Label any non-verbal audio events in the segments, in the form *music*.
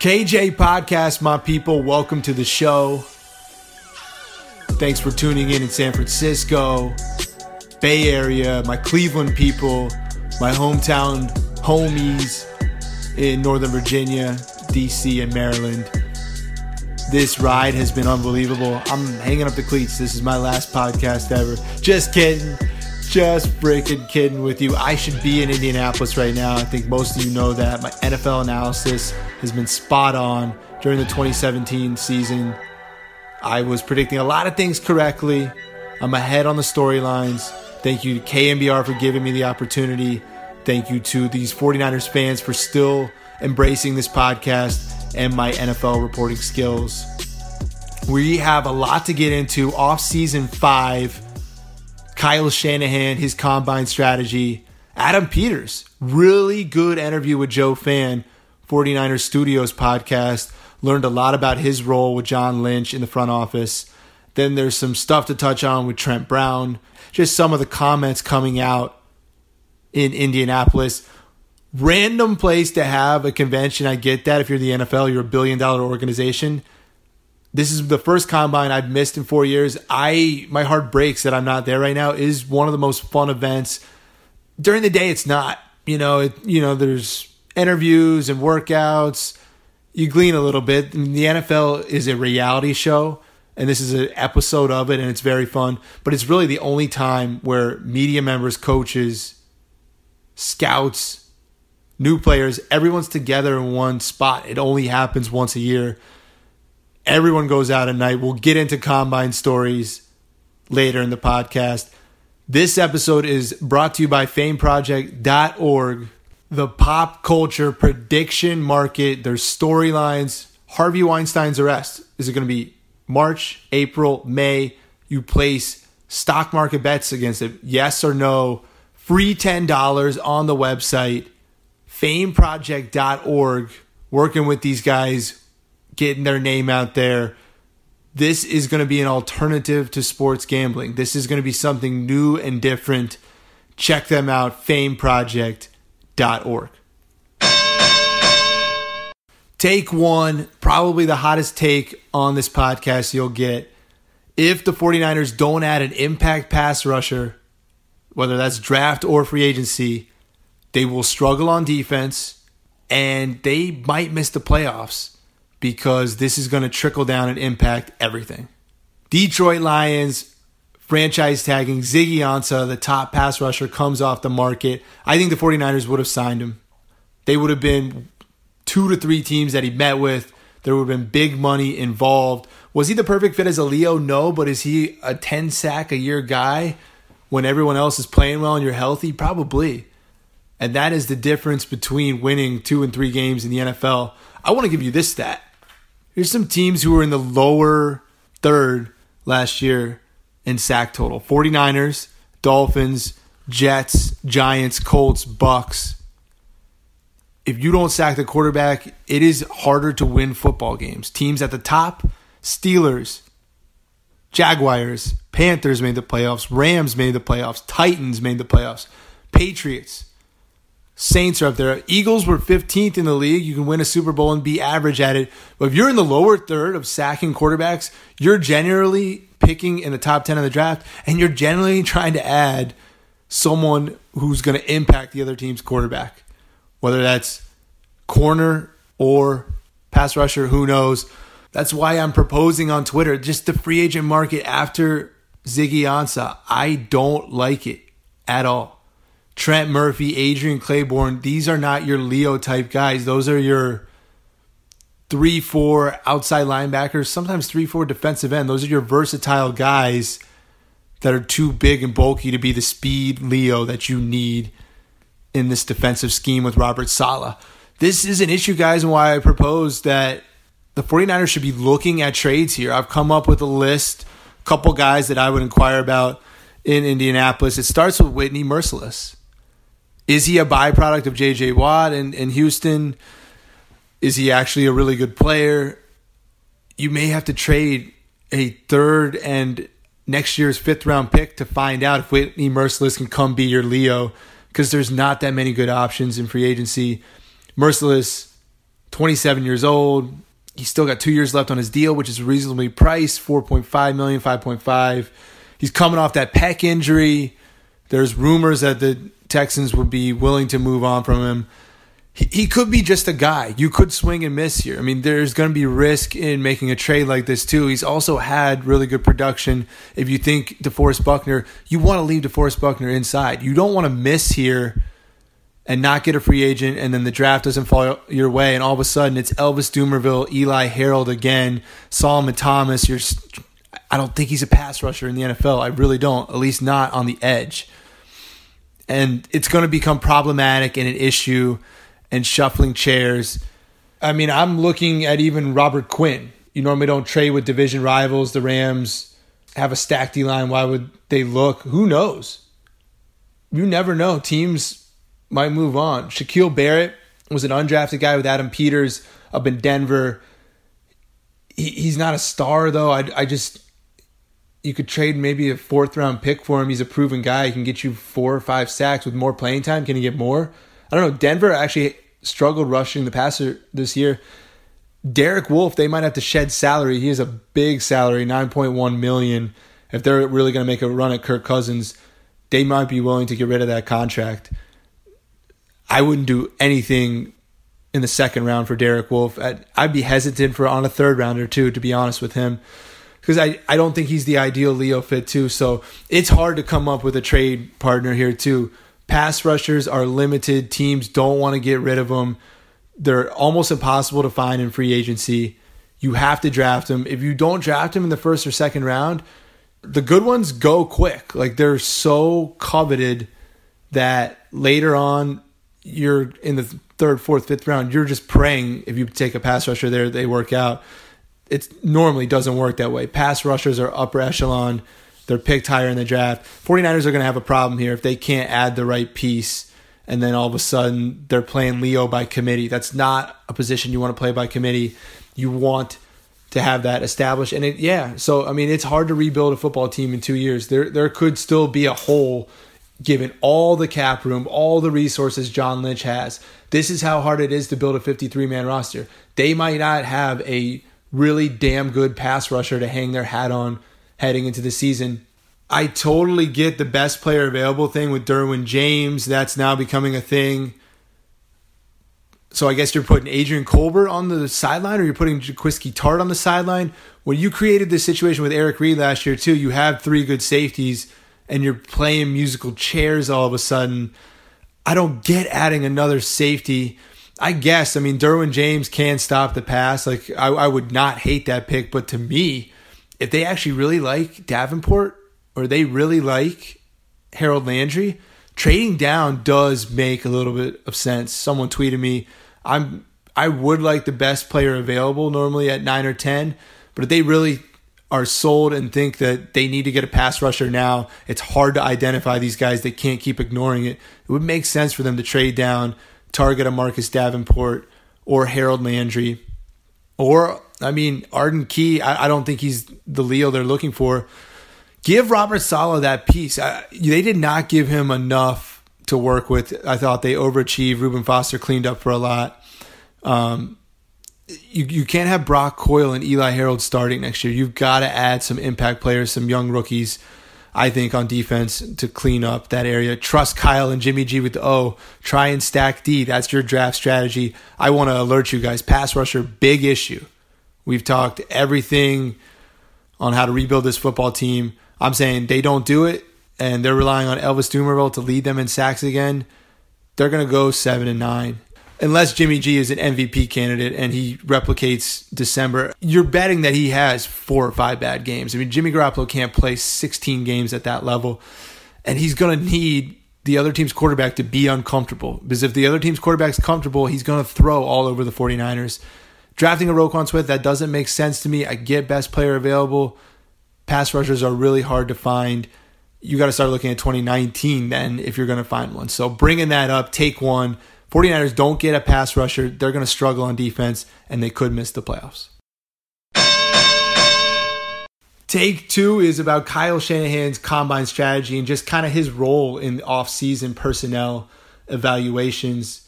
KJ Podcast, my people, welcome to the show. Thanks for tuning in in San Francisco, Bay Area, my Cleveland people, my hometown homies in Northern Virginia, DC, and Maryland. This ride has been unbelievable. I'm hanging up the cleats. This is my last podcast ever. Just kidding. Just freaking kidding with you. I should be in Indianapolis right now. I think most of you know that. My NFL analysis has been spot on during the 2017 season. I was predicting a lot of things correctly. I'm ahead on the storylines. Thank you to KNBR for giving me the opportunity. Thank you to these 49ers fans for still embracing this podcast and my NFL reporting skills. We have a lot to get into off season five Kyle Shanahan, his combine strategy. Adam Peters, really good interview with Joe Fann, 49ers Studios podcast. Learned a lot about his role with John Lynch in the front office. Then there's some stuff to touch on with Trent Brown. Just some of the comments coming out in Indianapolis. Random place to have a convention. I get that. If you're the NFL, you're a billion dollar organization this is the first combine I've missed in four years. I my heart breaks that I'm not there right now. It is one of the most fun events. During the day, it's not. You know, it, you know, there's interviews and workouts. You glean a little bit. I mean, the NFL is a reality show, and this is an episode of it, and it's very fun. But it's really the only time where media members, coaches, scouts, new players, everyone's together in one spot. It only happens once a year Everyone goes out at night. We'll get into combine stories later in the podcast. This episode is brought to you by fameproject.org, the pop culture prediction market. There's storylines. Harvey Weinstein's arrest. Is it going to be March, April, May? You place stock market bets against it. Yes or no? Free $10 on the website, fameproject.org. Working with these guys getting their name out there. This is going to be an alternative to sports gambling. This is going to be something new and different. Check them out, fameproject.org. Take one, probably the hottest take on this podcast you'll get. If the 49ers don't add an impact pass rusher, whether that's draft or free agency, they will struggle on defense and they might miss the playoffs because this is going to trickle down and impact everything. Detroit Lions franchise tagging Ziggy Ansah, the top pass rusher, comes off the market. I think the 49ers would have signed him. They would have been two to three teams that he met with. There would have been big money involved. Was he the perfect fit as a Leo? No, but is he a 10 sack a year guy when everyone else is playing well and you're healthy? Probably. And that is the difference between winning two and three games in the NFL. I want to give you this stat. Here's some teams who were in the lower third last year in sack total 49ers, Dolphins, Jets, Giants, Colts, Bucks if you don't sack the quarterback, it is harder to win football games. Teams at the top, Steelers, Jaguars, Panthers made the playoffs, Rams made the playoffs, Titans made the playoffs, Patriots, Saints are up there. Eagles were 15th in the league. You can win a Super Bowl and be average at it. But if you're in the lower third of sacking quarterbacks, you're generally picking in the top 10 of the draft, and you're generally trying to add someone who's going to impact the other team's quarterback whether that's corner or pass rusher, who knows. That's why I'm proposing on Twitter just the free agent market after Ziggy Ansah. I don't like it at all. Trent Murphy, Adrian Clayborn, these are not your Leo type guys. Those are your three, four outside linebackers, sometimes three, four defensive end. Those are your versatile guys that are too big and bulky to be the speed Leo that you need in this defensive scheme with Robert Saleh. This is an issue, guys, and why I propose that the 49ers should be looking at trades here. I've come up with a list, a couple guys that I would inquire about in Indianapolis. It starts with Whitney Mercilus. Is he a byproduct of J.J. Watt in, in Houston? Is he actually a really good player? You may have to trade a third and next year's fifth round pick to find out if Whitney Mercilus can come be your Leo because there's not that many good options in free agency. Mercilus, 27 years old. He's still got two years left on his deal, which is reasonably priced 4.5 million, 5.5. He's coming off that pec injury. There's rumors that the Texans would be willing to move on from him he, he could be just a guy. You could swing and miss here. I mean, there's going to be risk in making a trade like this too. He's also had really good production. If you think DeForest Buckner, you want to leave DeForest Buckner inside. You don't want to miss here and not get a free agent, and then the draft doesn't fall your way, and all of a sudden it's Elvis Dumervil, Eli Harold again, Solomon Thomas. You're, I don't think he's a pass rusher in the NFL. I really don't. At least not on the edge. And it's going to become problematic and an issue and shuffling chairs. I mean, I'm looking at even Robert Quinn. You normally don't trade with division rivals. The Rams have a stacked D line. Why would they look? Who knows? You never know. Teams might move on. Shaquille Barrett was an undrafted guy with Adam Peters up in Denver. He, he's not a star though. I, I just you could trade maybe a fourth round pick for him. He's a proven guy. He can get you four or five sacks with more playing time. Can he get more? I don't know. Denver actually struggled rushing the passer this year. Derek Wolfe, they might have to shed salary. He has a big salary, 9.1 million. If they're really going to make a run at Kirk Cousins, they might be willing to get rid of that contract. I wouldn't do anything in the second round for Derek Wolfe. I'd, I'd be hesitant for on a third rounder too, to be honest with him, because I, I don't think he's the ideal Leo fit too. So it's hard to come up with a trade partner here too. Pass rushers are limited. Teams don't want to get rid of them. They're almost impossible to find in free agency. You have to draft them. If you don't draft them in the first or second round, the good ones go quick. Like they're so coveted that later on, you're in the third, fourth, fifth round, you're just praying if you take a pass rusher there, they work out. It normally doesn't work that way. Pass rushers are upper echelon they're picked higher in the draft. 49ers are going to have a problem here if they can't add the right piece and then all of a sudden they're playing Leo by committee. That's not a position you want to play by committee. You want to have that established. And it, yeah, so I mean, it's hard to rebuild a football team in two years. There, there could still be a hole given all the cap room, all the resources John Lynch has. This is how hard it is to build a 53 man roster. They might not have a really damn good pass rusher to hang their hat on heading into the season. I totally get the best player available thing with Derwin James. That's now becoming a thing. So I guess you're putting Adrian Colbert on the sideline or you're putting Jaquiski Tartt on the sideline. When you created this situation with Eric Reid last year too, you have three good safeties and you're playing musical chairs all of a sudden. I don't get adding another safety. I guess, I mean, Derwin James can stop the pass. Like, I, I would not hate that pick, but to me, if they actually really like Davenport or they really like Harold Landry, trading down does make a little bit of sense. Someone tweeted me, I'm I would like the best player available normally at 9 or 10, but if they really are sold and think that they need to get a pass rusher now, it's hard to identify these guys. They can't keep ignoring it. It would make sense for them to trade down, target a Marcus Davenport or Harold Landry, or I mean Arden Key. I, I don't think he's the Leo they're looking for. Give Robert Saleh that piece. I, they did not give him enough to work with. I thought they overachieved. Reuben Foster cleaned up for a lot. Um, you, you can't have Brock Coyle and Eli Harold starting next year. You've got to add some impact players, some young rookies, I think, on defense to clean up that area. Trust Kyle and Jimmy G with the O. Try and stack D. That's your draft strategy. I want to alert you guys pass rusher, big issue. We've talked everything on how to rebuild this football team. I'm saying they don't do it, and they're relying on Elvis Dumervil to lead them in sacks again. They're going to go seven and nine unless Jimmy G is an MVP candidate and he replicates December, you're betting that he has four or five bad games. I mean, Jimmy Garoppolo can't play 16 games at that level, and he's going to need the other team's quarterback to be uncomfortable because if the other team's quarterback's comfortable, he's going to throw all over the 49ers. Drafting a Roquan Smith, that doesn't make sense to me. I get best player available. Pass rushers are really hard to find. You got to start looking at 2019 then if you're going to find one. So bringing that up, take one 49ers don't get a pass rusher, they're going to struggle on defense and they could miss the playoffs. Take two is about Kyle Shanahan's combine strategy and just kind of his role in offseason personnel evaluations.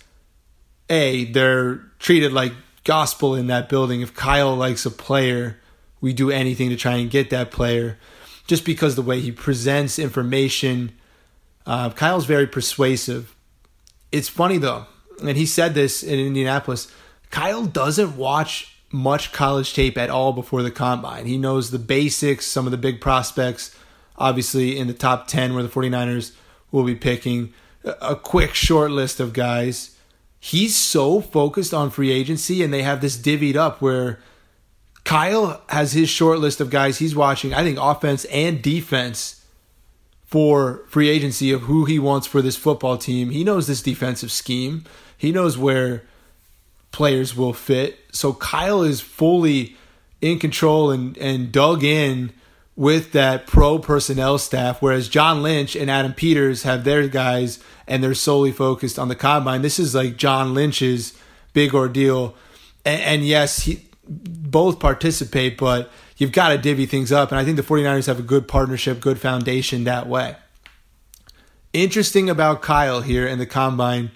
A, they're treated like gospel in that building. If Kyle likes a player, we do anything to try and get that player just because the way he presents information. Uh, Kyle's very persuasive. It's funny though and he said this in Indianapolis. Kyle doesn't watch much college tape at all before the combine. He knows the basics, some of the big prospects, obviously in the top 10 where the 49ers will be picking a quick short list of guys. He's so focused on free agency and they have this divvied up where Kyle has his short list of guys he's watching, I think offense and defense for free agency of who he wants for this football team. He knows this defensive scheme. He knows where players will fit. So Kyle is fully in control and, and dug in with that pro personnel staff, whereas John Lynch and Adam Peters have their guys and they're solely focused on the combine. This is like John Lynch's big ordeal. And, and yes, he, both participate, but you've got to divvy things up. And I think the 49ers have a good partnership, good foundation that way. Interesting about Kyle here in the combine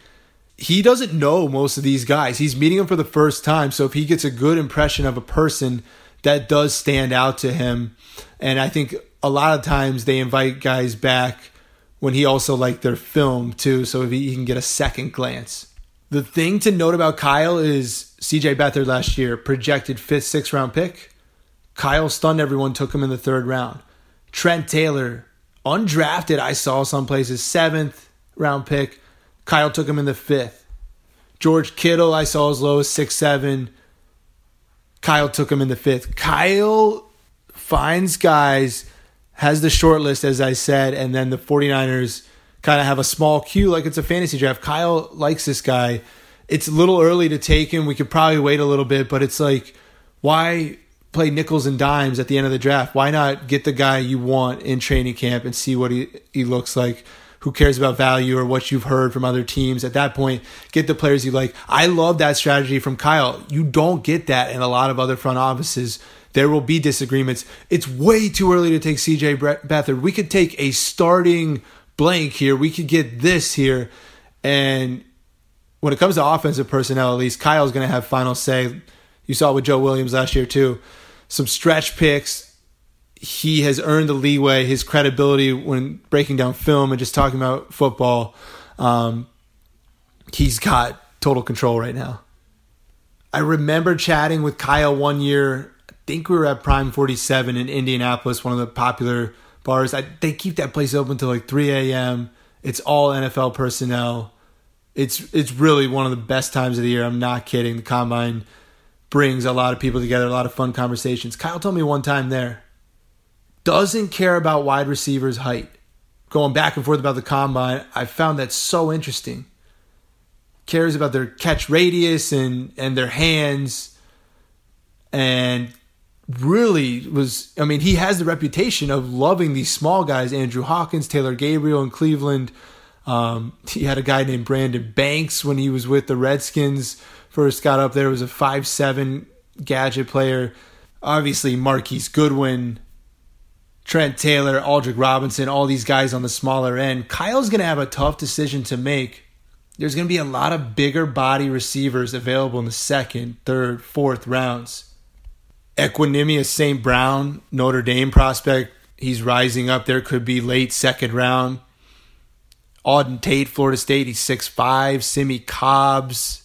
he doesn't know most of these guys. He's meeting them for the first time. So if he gets a good impression of a person, that does stand out to him. And I think a lot of times they invite guys back when he also liked their film too. So he can get a second glance. The thing to note about Kyle is CJ Beathard last year, projected fifth, sixth round pick. Kyle stunned everyone, took him in the third round. Trent Taylor, undrafted, I saw some places, seventh round pick. Kyle took him in the fifth. George Kittle, I saw as low as six seven. Kyle took him in the fifth. Kyle finds guys, has the short list, as I said, and then the 49ers kind of have a small queue like it's a fantasy draft. Kyle likes this guy. It's a little early to take him. We could probably wait a little bit, but it's like, why play nickels and dimes at the end of the draft? Why not get the guy you want in training camp and see what he, he looks like? Who cares about value or what you've heard from other teams. At that point, get the players you like. I love that strategy from Kyle. You don't get that in a lot of other front offices. There will be disagreements. It's way too early to take CJ Beathard. We could take a starting blank here. We could get this here. And when it comes to offensive personnel, at least Kyle's going to have final say. You saw with Joe Williams last year, too. Some stretch picks. He has earned the leeway, his credibility when breaking down film and just talking about football. Um, he's got total control right now. I remember chatting with Kyle one year. I think we were at Prime 47 in Indianapolis, one of the popular bars. I, they keep that place open till like 3 a.m. It's all NFL personnel. It's it's really one of the best times of the year. I'm not kidding. The combine brings a lot of people together, a lot of fun conversations. Kyle told me one time there doesn't care about wide receivers' height. Going back and forth about the combine, I found that so interesting. Cares about their catch radius and and their hands and really was I mean, he has the reputation of loving these small guys, Andrew Hawkins, Taylor Gabriel in Cleveland. Um, he had a guy named Brandon Banks when he was with the Redskins. First got up there was a five seven gadget player. Obviously Marquise Goodwin, Trent Taylor, Aldrick Robinson, all these guys on the smaller end. Kyle's gonna have a tough decision to make. There's gonna be a lot of bigger body receivers available in the second, third, fourth rounds. Equanimeous St. Brown, Notre Dame prospect. He's rising up there, could be late second round. Auden Tate, Florida State, he's 6'5. Simmie Cobbs,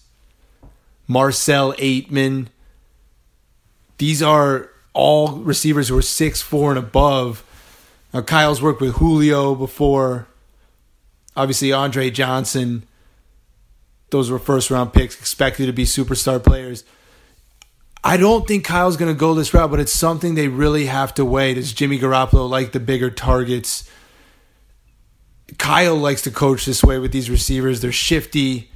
Marcel Ateman. These are all receivers who are six four and above. Now, Kyle's worked with Julio before. Obviously, Andre Johnson. Those were first round picks, expected to be superstar players. I don't think Kyle's going to go this route, but it's something they really have to weigh. Does Jimmy Garoppolo like the bigger targets? Kyle likes to coach this way with these receivers. They're shifty,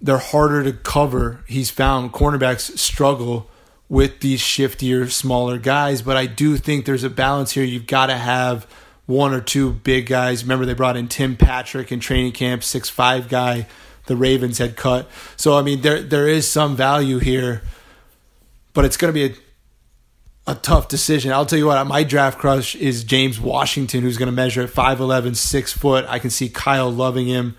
they're harder to cover. He's found cornerbacks struggle with these shiftier, smaller guys, but I do think there's a balance here. You've got to have one or two big guys. Remember, they brought in Tim Patrick in training camp, six five guy. The Ravens had cut. So I mean, there there is some value here but it's going to be a, a tough decision. I'll tell you what, uh, my draft crush is James Washington, who's going to measure at 5'11, 6 foot. I can see Kyle loving him.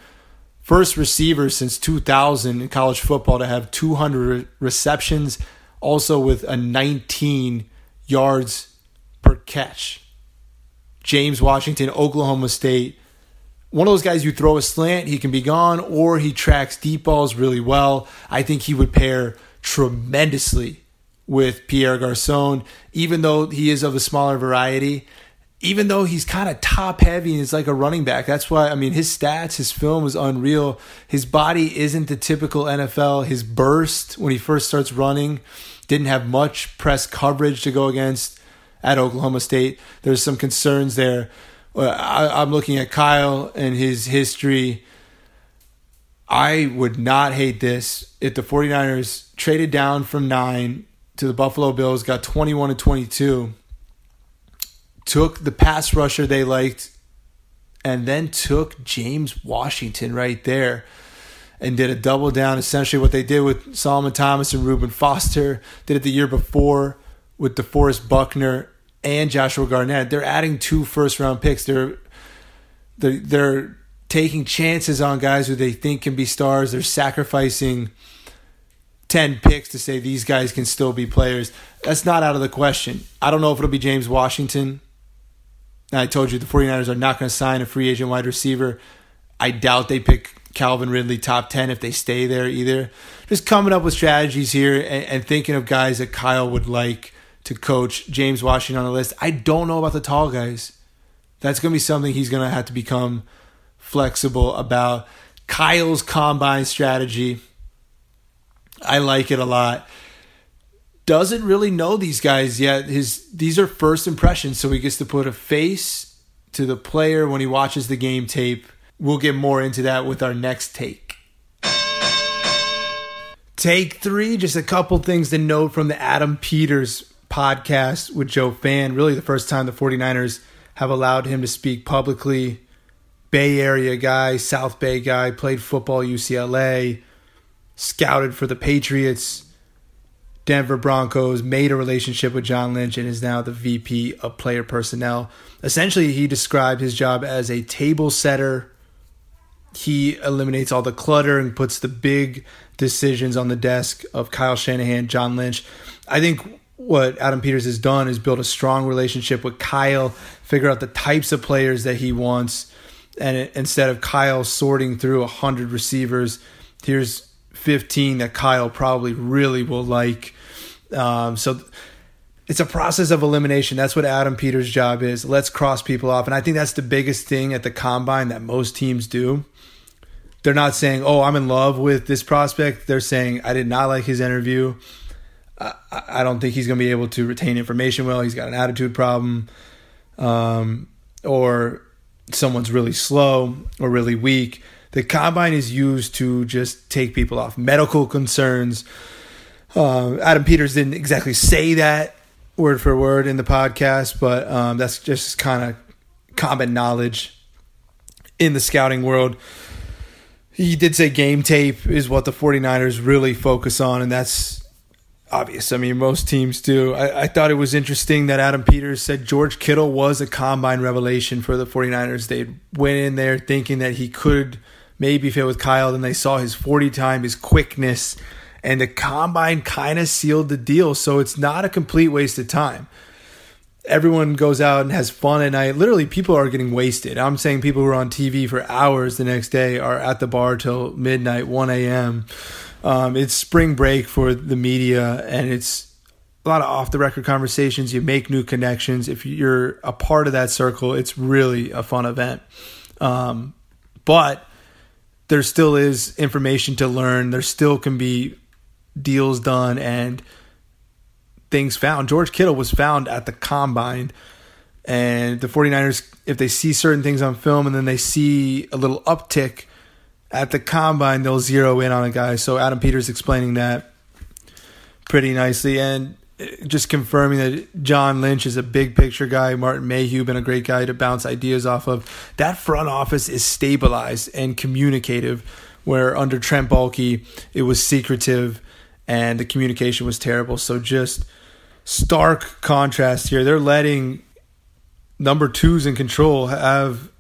First receiver since 2000 in college football to have 200 receptions, also with a 19 yards per catch. James Washington, Oklahoma State. One of those guys you throw a slant, he can be gone, or he tracks deep balls really well. I think he would pair tremendously with Pierre Garcon, even though he is of a smaller variety, even though he's kind of top heavy and like a running back. That's why, I mean, his stats, his film is unreal. His body isn't the typical NFL. His burst when he first starts running didn't have much press coverage to go against at Oklahoma State. There's some concerns there. Uh, I, I'm looking at Kyle and his history. I would not hate this if the 49ers traded down from nine to the Buffalo Bills, got 21 to 22, took the pass rusher they liked, and then took James Washington right there and did a double down. Essentially, what they did with Solomon Thomas and Reuben Foster did it the year before with DeForest Buckner and Joshua Garnett. They're adding two first round picks. They're they're, they're taking chances on guys who they think can be stars. They're sacrificing 10 picks to say these guys can still be players. That's not out of the question. I don't know if it'll be James Washington. I told you the 49ers are not going to sign a free agent wide receiver. I doubt they pick Calvin Ridley top 10 if they stay there either. Just coming up with strategies here and, and thinking of guys that Kyle would like to coach. James Washington on the list. I don't know about the tall guys. That's going to be something he's going to have to become flexible about. Kyle's combine strategy I like it a lot. Doesn't really know these guys yet. His these are first impressions, so he gets to put a face to the player when he watches the game tape. We'll get more into that with our next take. Take three, just a couple things to note from the Adam Peters podcast with Joe Fann. Really, the first time the 49ers have allowed him to speak publicly. Bay Area guy, South Bay guy, played football UCLA, scouted for the Patriots. Denver Broncos, made a relationship with John Lynch, and is now the VP of player personnel. Essentially, he described his job as a table setter. He eliminates all the clutter and puts the big decisions on the desk of Kyle Shanahan, John Lynch. I think what Adam Peters has done is build a strong relationship with Kyle, figure out the types of players that he wants, and instead of Kyle sorting through 100 receivers, here's 15 that Kyle probably really will like. Um, so it's a process of elimination. That's what Adam Peters' job is. Let's cross people off. And I think that's the biggest thing at the combine that most teams do. They're not saying, oh, I'm in love with this prospect. They're saying, I did not like his interview. I, I don't think he's going to be able to retain information well. He's got an attitude problem. Um, or someone's really slow or really weak. The combine is used to just take people off medical concerns. Uh, Adam Peters didn't exactly say that word for word in the podcast, but um, that's just kind of common knowledge in the scouting world. He did say game tape is what the 49ers really focus on, and that's obvious. I mean, most teams do. I, I, thought it was interesting that Adam Peters said George Kittle was a combine revelation for the 49ers. They went in there thinking that he could maybe fit with Kyle, then they saw his 40 time, his quickness, and the combine kind of sealed the deal. So it's not a complete waste of time. Everyone goes out and has fun at night. Literally, people are getting wasted. I'm saying people who are on TV for hours the next day are at the bar till midnight, 1 a.m. Um, it's spring break for the media, and it's a lot of off the record conversations. You make new connections. If you're a part of that circle, it's really a fun event. Um, but there still is information to learn. There still can be deals done and things found. George Kittle was found at the combine. And the 49ers, if they see certain things on film and then they see a little uptick at the combine, they'll zero in on a guy. So Adam Peters explaining that pretty nicely and just confirming that John Lynch is a big picture guy. Martin Mayhew been a great guy to bounce ideas off of. That front office is stabilized and communicative, where under Trent Baalke it was secretive and the communication was terrible. So just stark contrast here. They're letting number twos in control have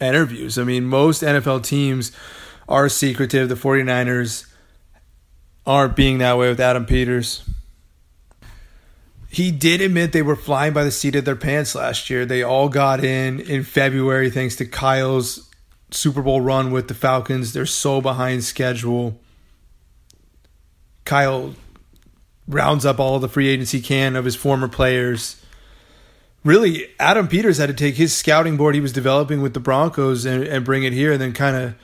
interviews. I mean, most NFL teams are secretive. The 49ers aren't being that way with Adam Peters. He did admit they were flying by the seat of their pants last year. They all got in in February thanks to Kyle's Super Bowl run with the Falcons. They're so behind schedule. Kyle rounds up all the free agency can of his former players. Really, Adam Peters had to take his scouting board he was developing with the Broncos and, and bring it here and then kind of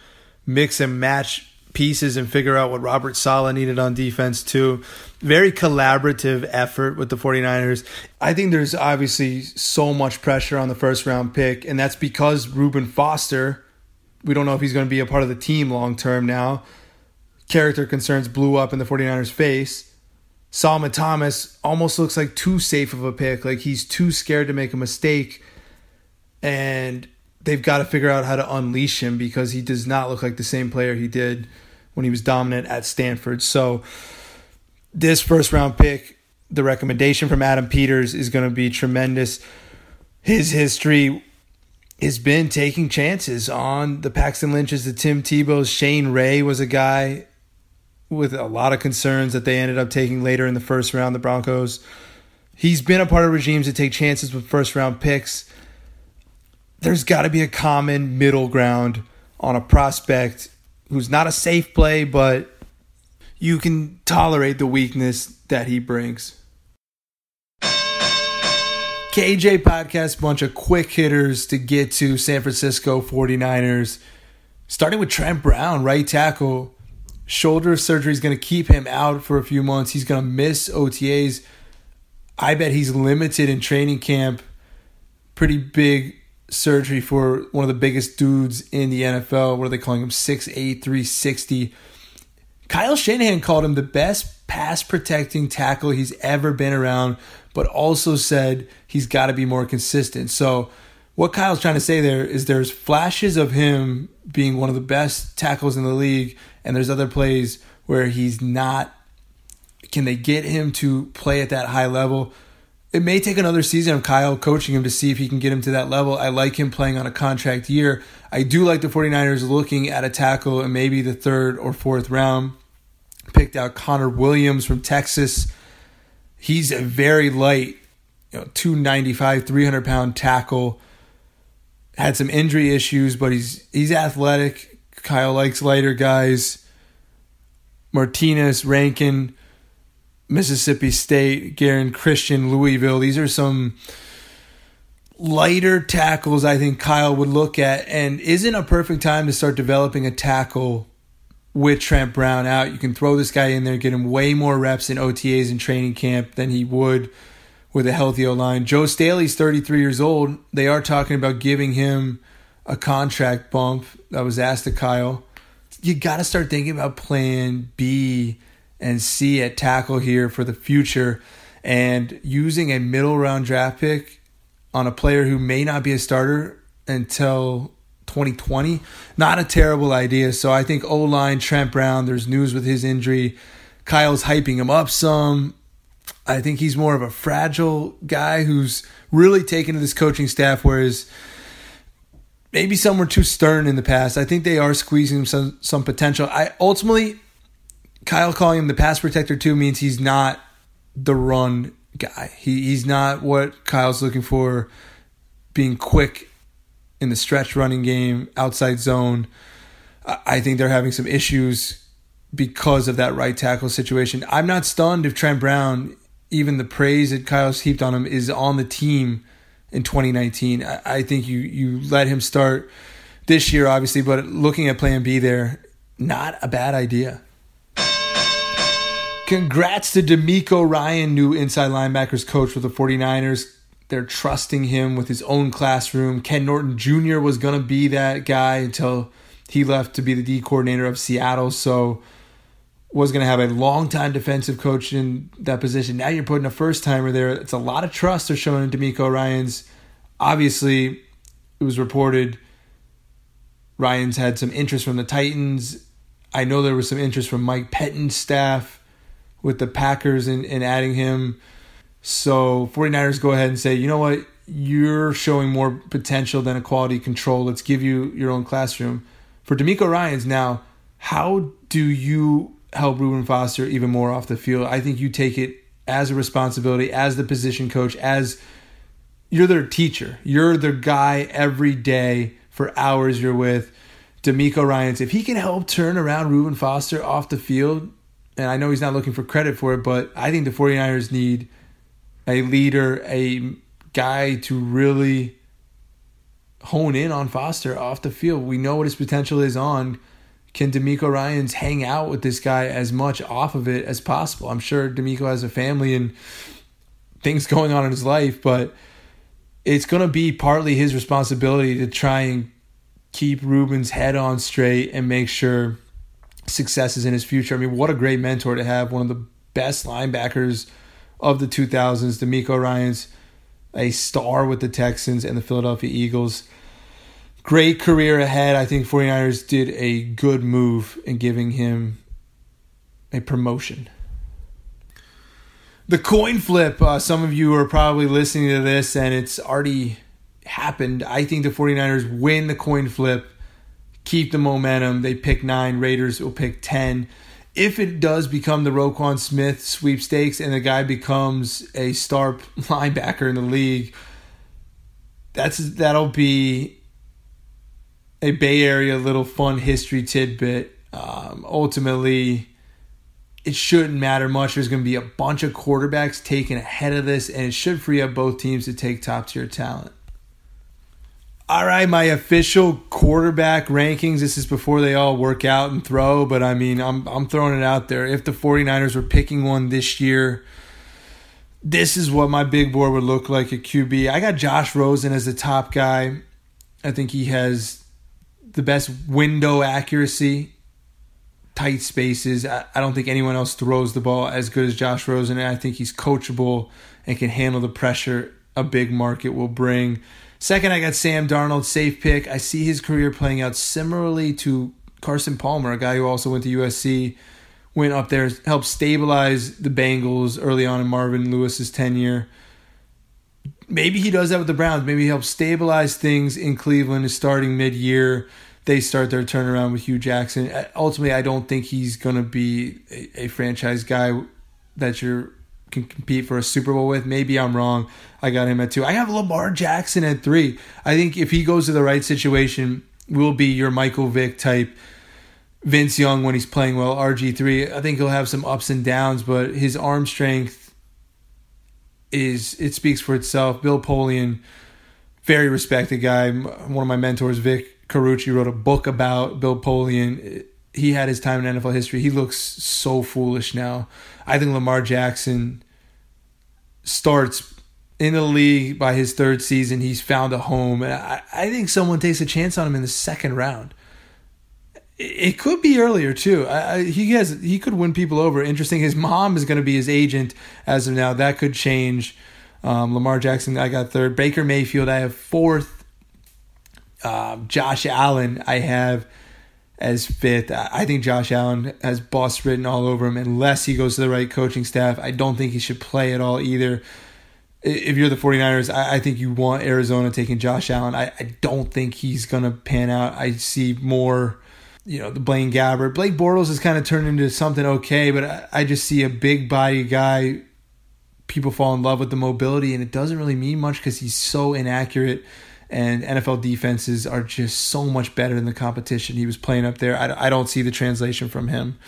mix and match pieces and figure out what Robert Saleh needed on defense too. Very collaborative effort with the 49ers. I think there's obviously so much pressure on the first round pick, and that's because Reuben Foster, we don't know if he's going to be a part of the team long term now. Character concerns blew up in the 49ers' face. Solomon Thomas almost looks like too safe of a pick, like he's too scared to make a mistake. And they've got to figure out how to unleash him because he does not look like the same player he did when he was dominant at Stanford. So this first round pick, the recommendation from Adam Peters is going to be tremendous. His history has been taking chances on the Paxton Lynch's, the Tim Tebow's. Shane Ray was a guy with a lot of concerns that they ended up taking later in the first round, the Broncos. He's been a part of regimes that take chances with first round picks there's got to be a common middle ground on a prospect who's not a safe play, but you can tolerate the weakness that he brings. KJ Podcast, bunch of quick hitters to get to San Francisco 49ers. Starting with Trent Brown, right tackle. Shoulder surgery is going to keep him out for a few months. He's going to miss OTAs. I bet he's limited in training camp. Pretty big surgery for one of the biggest dudes in the NFL. What are they calling him? 6'8, 360. Kyle Shanahan called him the best pass protecting tackle he's ever been around, but also said he's got to be more consistent. So, what Kyle's trying to say there is there's flashes of him being one of the best tackles in the league, and there's other plays where he's not Can they get him to play at that high level? It may take another season of Kyle coaching him to see if he can get him to that level. I like him playing on a contract year. I do like the 49ers looking at a tackle in maybe the third or fourth round. Picked out Connor Williams from Texas. He's a very light, you know, 295, 300 pound tackle. Had some injury issues, but he's he's athletic. Kyle likes lighter guys. Martinez, Rankin, Mississippi State, Geron Christian, Louisville. These are some lighter tackles I think Kyle would look at, and isn't a perfect time to start developing a tackle with Trent Brown out. You can throw this guy in there, get him way more reps in OTAs and training camp than he would with a healthy O line. Joe Staley's 33 years old. They are talking about giving him a contract bump. That was asked to Kyle. You got to start thinking about plan B and see at tackle here for the future and using a middle round draft pick on a player who may not be a starter until 2020. Not a terrible idea. So I think O line, Trent Brown, there's news with his injury. Kyle's hyping him up some. I think he's more of a fragile guy who's really taken to this coaching staff, whereas maybe some were too stern in the past. I think they are squeezing some some potential. I ultimately Kyle calling him the pass protector too means he's not the run guy. He he's not what Kyle's looking for, being quick in the stretch running game, outside zone. I think they're having some issues because of that right tackle situation. I'm not stunned if Trent Brown, even the praise that Kyle's heaped on him, is on the team in 2019. I, I think you you let him start this year, obviously, but looking at Plan B there, not a bad idea. Congrats to DeMeco Ryan, new inside linebackers coach for the 49ers. They're trusting him with his own classroom. Ken Norton Jr. was going to be that guy until he left to be the D coordinator of Seattle. So was going to have a long-time defensive coach in that position. Now you're putting a first-timer there. It's a lot of trust they're showing in DeMeco Ryan's. Obviously, it was reported Ryan's had some interest from the Titans. I know there was some interest from Mike Pettine's staff with the Packers and, and adding him. So 49ers go ahead and say, you know what, you're showing more potential than a quality control. Let's give you your own classroom. For DeMeco Ryans now, how do you help Reuben Foster even more off the field? I think you take it as a responsibility, as the position coach, as you're their teacher. You're their guy every day for hours you're with. DeMeco Ryans, if he can help turn around Reuben Foster off the field, and I know he's not looking for credit for it, but I think the 49ers need a leader, a guy to really hone in on Foster off the field. We know what his potential is on. Can DeMeco Ryans hang out with this guy as much off of it as possible? I'm sure DeMeco has a family and things going on in his life, but it's going to be partly his responsibility to try and keep Reuben's head on straight and make sure successes in his future. I mean, what a great mentor to have. One of the best linebackers of the 2000s, DeMeco Ryans, a star with the Texans and the Philadelphia Eagles. Great career ahead. I think 49ers did a good move in giving him a promotion. The coin flip, uh, some of you are probably listening to this and it's already happened. I think the 49ers win the coin flip keep the momentum. They pick nine. Raiders will pick 10. If it does become the Roquan Smith sweepstakes and the guy becomes a star *laughs* linebacker in the league, that's that'll be a Bay Area little fun history tidbit. Um, ultimately, it shouldn't matter much. There's going to be a bunch of quarterbacks taken ahead of this, and it should free up both teams to take top tier talent. All right, my official quarterback rankings. This is before they all work out and throw, but I mean, I'm I'm throwing it out there. If the 49ers were picking one this year, this is what my big board would look like at QB. I got Josh Rosen as the top guy. I think he has the best window accuracy, tight spaces. I, I don't think anyone else throws the ball as good as Josh Rosen, and I think he's coachable and can handle the pressure a big market will bring. Second, I got Sam Darnold, safe pick. I see his career playing out similarly to Carson Palmer, a guy who also went to USC went up there, helped stabilize the Bengals early on in Marvin Lewis's tenure. Maybe he does that with the Browns. Maybe he helps stabilize things in Cleveland starting mid year. They start their turnaround with Hue Jackson. Uh, ultimately, I don't think he's going to be a, franchise guy that you can compete for a Super Bowl with. Maybe I'm wrong. I got him at two. I have Lamar Jackson at three. I think if he goes to the right situation, will be your Michael Vick type Vince Young when he's playing well, RG3. I think he'll have some ups and downs, but his arm strength is it speaks for itself. Bill Polian, very respected guy. One of my mentors, Vic Carucci, wrote a book about Bill Polian. He had his time in NFL history. He looks so foolish now. I think Lamar Jackson starts in the league by his third season. He's found a home. And I, I think someone takes a chance on him in the second round. It could be earlier too. I, I, he has he could win people over. Interesting. His mom is going to be his agent as of now. That could change. Um, Lamar Jackson, I got third. Baker Mayfield, I have fourth. Um, Josh Allen, I have as fifth. I think Josh Allen has boss written all over him unless he goes to the right coaching staff. I don't think he should play at all either. If you're the 49ers, I, I think you want Arizona taking Josh Allen. I, I don't think he's going to pan out. I see more you know, the Blaine Gabbert. Blake Bortles has kind of turned into something okay, but I, I just see a big body guy. People fall in love with the mobility, and it doesn't really mean much because he's so inaccurate. And NFL defenses are just so much better than the competition he was playing up there. I, I don't see the translation from him.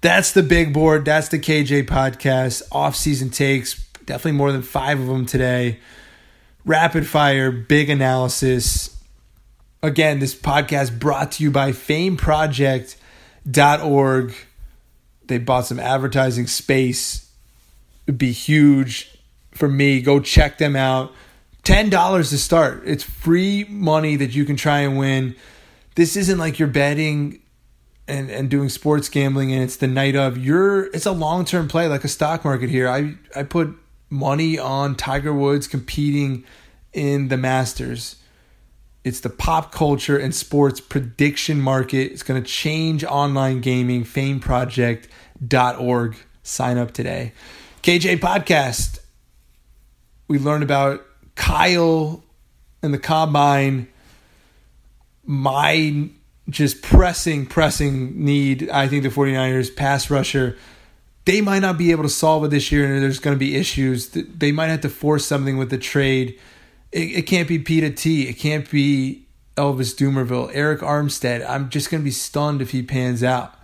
That's the big board. That's the KJ podcast. Off season takes, definitely more than five of them today. Rapid fire, big analysis Again, this podcast brought to you by fameproject.org. They bought some advertising space. It'd be huge for me. Go check them out. $10 to start. It's free money that you can try and win. This isn't like you're betting and, and doing sports gambling and it's the night of. You're it's a long-term play like a stock market here. I I put money on Tiger Woods competing in the Masters. It's the pop culture and sports prediction market. It's going to change online gaming. Fameproject.org. Sign up today. KJ Podcast. We learned about Kyle and the combine. My just pressing, pressing need. I think the 49ers pass rusher they might not be able to solve it this year and there's going to be issues. They might have to force something with the trade it, it can't be Peter T. It can't be Elvis Dumervil, Arik Armstead. I'm just going to be stunned if he pans out.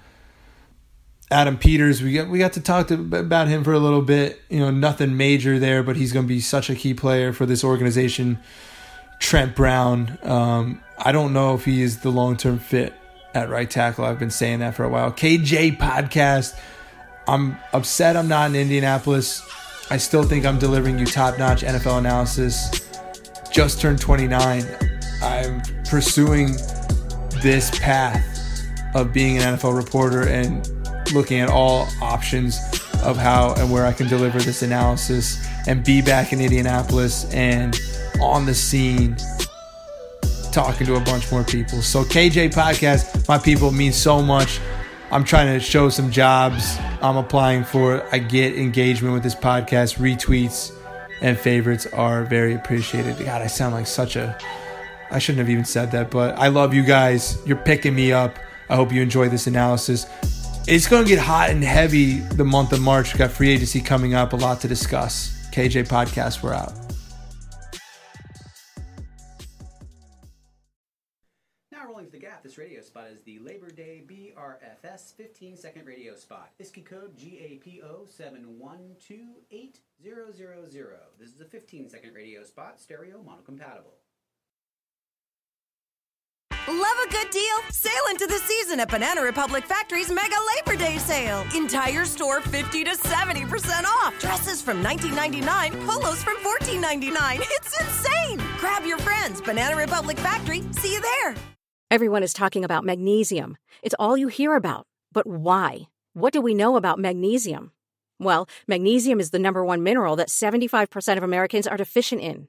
Adam Peters, we got we got to talk to, about him for a little bit. You know, nothing major there, but he's going to be such a key player for this organization. Trent Brown, um, I don't know if he is the long term fit at right tackle. I've been saying that for a while. KJ podcast. I'm upset I'm not in Indianapolis. I still think I'm delivering you top notch NFL analysis just turned 29. I'm pursuing this path of being an NFL reporter and looking at all options of how and where I can deliver this analysis and be back in Indianapolis and on the scene talking to a bunch more people. So KJ podcast, my people means so much. I'm trying to show some jobs I'm applying for. I get engagement with this podcast, retweets, and favorites are very appreciated. God, I sound like such a. I shouldn't have even said that, but I love you guys. You're picking me up. I hope you enjoy this analysis. It's going to get hot and heavy the month of March. We've got free agency coming up, a lot to discuss. KJ Podcast, we're out. Now rolling for the gap, this radio spot is the Labor Day BRFS 15 second radio spot. ISCI code GAPO712800. This is a 15 second radio spot, stereo monocompatible. Love a good deal? Sail into the season at Banana Republic Factory's Mega Labor Day sale. Entire store 50 to 70% off. Dresses from 19.99, polos from 14.99. It's insane. Grab your friends. Banana Republic Factory. See you there. Everyone is talking about magnesium. It's all you hear about. But why? What do we know about magnesium? Well, magnesium is the number one mineral that 75% of Americans are deficient in.